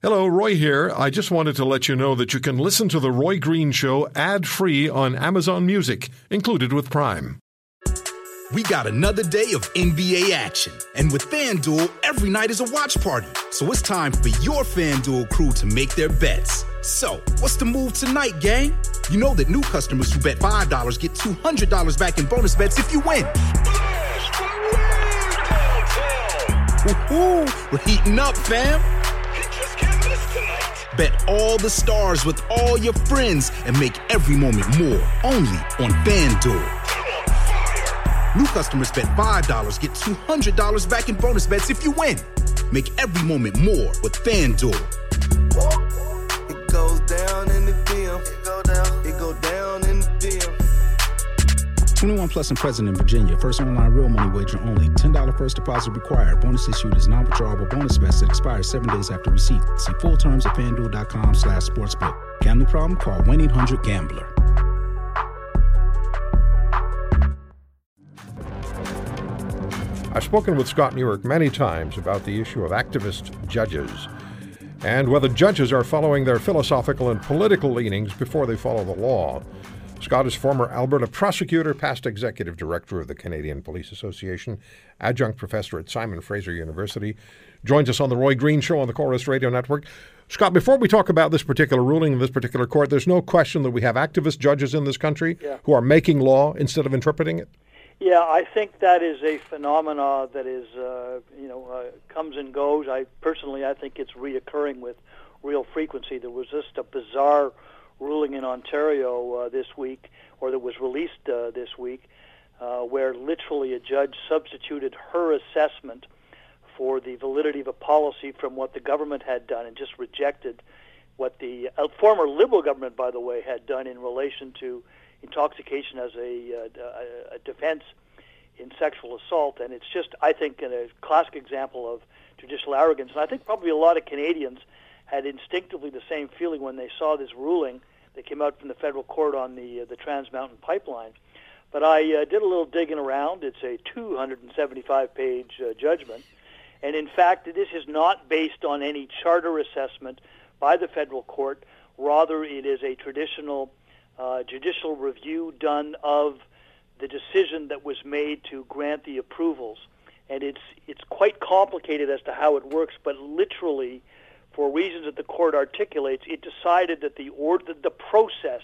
Hello, Roy here. I just wanted to let you know that you can listen to The Roy Green Show ad free on Amazon Music, included with Prime. We got another day of NBA action. And with FanDuel, every night is a watch party. So it's time for your FanDuel crew to make their bets. So, what's the move tonight, gang? You know that new customers who bet $5 get $200 back in bonus bets if you win. Woohoo! We're heating up, fam! Bet all the stars with all your friends and make every moment more only on FanDuel. New customers bet $5, get $200 back in bonus bets if you win. Make every moment more with FanDuel. 21 plus and present in Virginia. First online real money wager only. $10 first deposit required. Bonus issued is non-withdrawable bonus vest expires seven days after receipt. See full terms at fanduel.com slash sportsbook. Gambling problem? Call 1-800-GAMBLER. I've spoken with Scott Newark many times about the issue of activist judges and whether judges are following their philosophical and political leanings before they follow the law. Scott is former Alberta prosecutor, past executive director of the Canadian Police Association, adjunct professor at Simon Fraser University, joins us on the Roy Green Show on the Corus Radio Network. Scott, before we talk about this particular ruling in this particular court, there's no question that we have activist judges in this country Yeah. who are making law instead of interpreting it. Yeah, I think that is a phenomena that is, uh, you know, uh, comes and goes. I personally, I think it's reoccurring with real frequency. There was just a bizarre ruling in Ontario uh, this week, or that was released uh, this week, uh, where literally a judge substituted her assessment for the validity of a policy from what the government had done and just rejected what the uh, former Liberal government, by the way, had done in relation to intoxication as a, uh, a, a defense in sexual assault. And it's just, I think, a classic example of judicial arrogance. And I think probably a lot of Canadians had instinctively the same feeling when they saw this ruling that came out from the federal court on the uh, the Trans Mountain Pipeline. But I uh, did a little digging around. It's a 275 page uh, judgment. And in fact, this is not based on any charter assessment by the federal court. Rather, it is a traditional uh, judicial review done of the decision that was made to grant the approvals. And it's, it's quite complicated as to how it works, but literally, for reasons that the court articulates, it decided that the, or, the, the process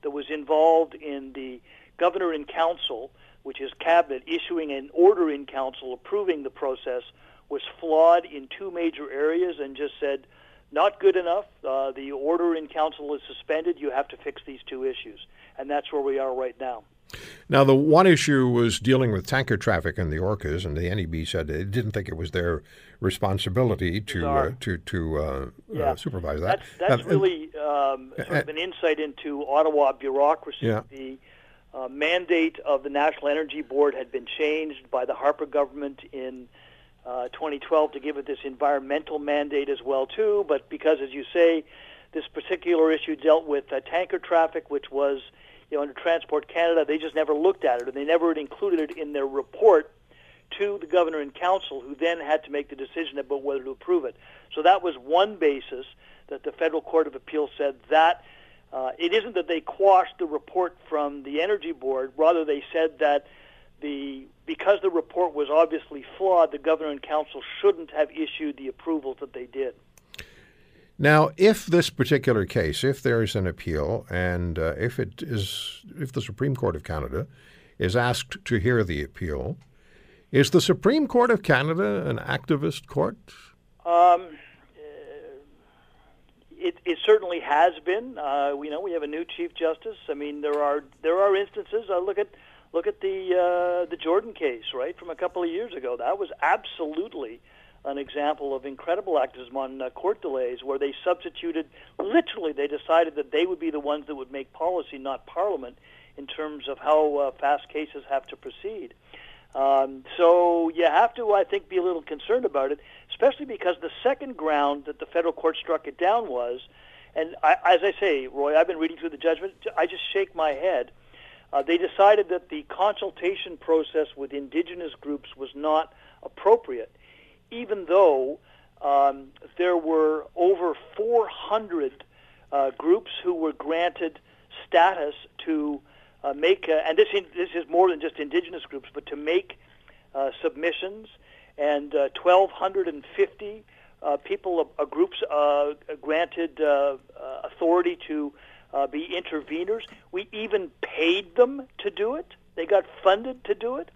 that was involved in the governor in council, which is cabinet, issuing an order in council approving the process, was flawed in two major areas and just said, not good enough. Uh, the order in council is suspended. You have to fix these two issues. And that's where we are right now. Now, the one issue was dealing with tanker traffic in the Orcas, and the NEB said they didn't think it was their responsibility to uh, to to uh, Yeah. uh, supervise that. That's, that's really um, sort of an insight into Ottawa bureaucracy. Yeah. The uh, mandate of the National Energy Board had been changed by the Harper government in uh, 2012 to give it this environmental mandate as well too. But because, as you say, this particular issue dealt with uh, tanker traffic, which was you know under Transport Canada, they just never looked at it, and they never included it in their report to the governor and council, who then had to make the decision about whether to approve it. So that was one basis that the federal court of appeal said that uh, it isn't that they quashed the report from the energy board, rather they said that the because the report was obviously flawed, the governor and council shouldn't have issued the approvals that they did. Now, if this particular case, if there is an appeal, and uh, if it is, if the Supreme Court of Canada is asked to hear the appeal, is the Supreme Court of Canada an activist court? Um, it, it certainly has been. Uh, we know we have a new chief justice. I mean, there are there are instances. Uh, look at look at the uh, the Jordan case, right, from a couple of years ago. That was absolutely an example of incredible activism on uh, court delays, where they substituted. Literally, they decided that they would be the ones that would make policy, not Parliament, in terms of how uh, fast cases have to proceed. Um, so you have to, I think, be a little concerned about it, especially because the second ground that the federal court struck it down was, and I, as I say, Roy, I've been reading through the judgment. I just shake my head. Uh, they decided that the consultation process with indigenous groups was not appropriate, even though um, there were over 400 uh, groups who were granted status to uh, make, uh, and this, this is more than just indigenous groups, but to make uh, submissions, and 1,250 uh, people, uh, groups granted authority to be interveners. We even paid them to do it. They got funded to do it.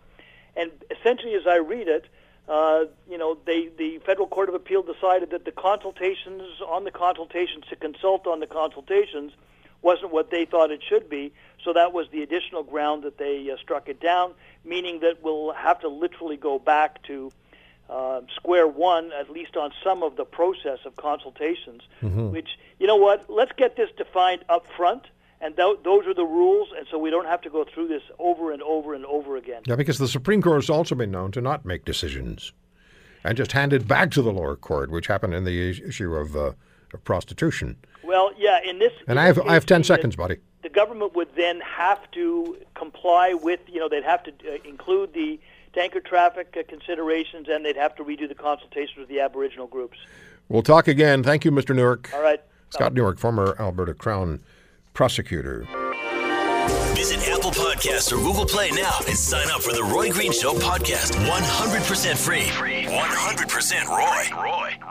And essentially, as I read it, uh, you know, they, the Federal Court of Appeal decided that the consultations on the consultations to consult on the consultations wasn't what they thought it should be. So that was the additional ground that they uh, struck it down, meaning that we'll have to literally go back to uh, square one, at least on some of the process of consultations. Mm-hmm. Which, you know what? Let's get this defined up front and th- those are the rules, and so we don't have to go through this over and over and over again. Yeah, because the Supreme Court has also been known to not make decisions and just hand it back to the lower court, which happened in the issue of, uh, of prostitution. Well, yeah, in this. And in I have I have ten seconds, buddy. The government would then have to comply with, you know, they'd have to uh, include the tanker traffic uh, considerations, and they'd have to redo the consultations with the Aboriginal groups. We'll talk again. Thank you, Mr. Newark. All right. Scott Newark, former Alberta Crown prosecutor. Visit Apple Podcasts or Google Play now and sign up for the Roy Green Show podcast. 100% free. 100% Roy. Roy.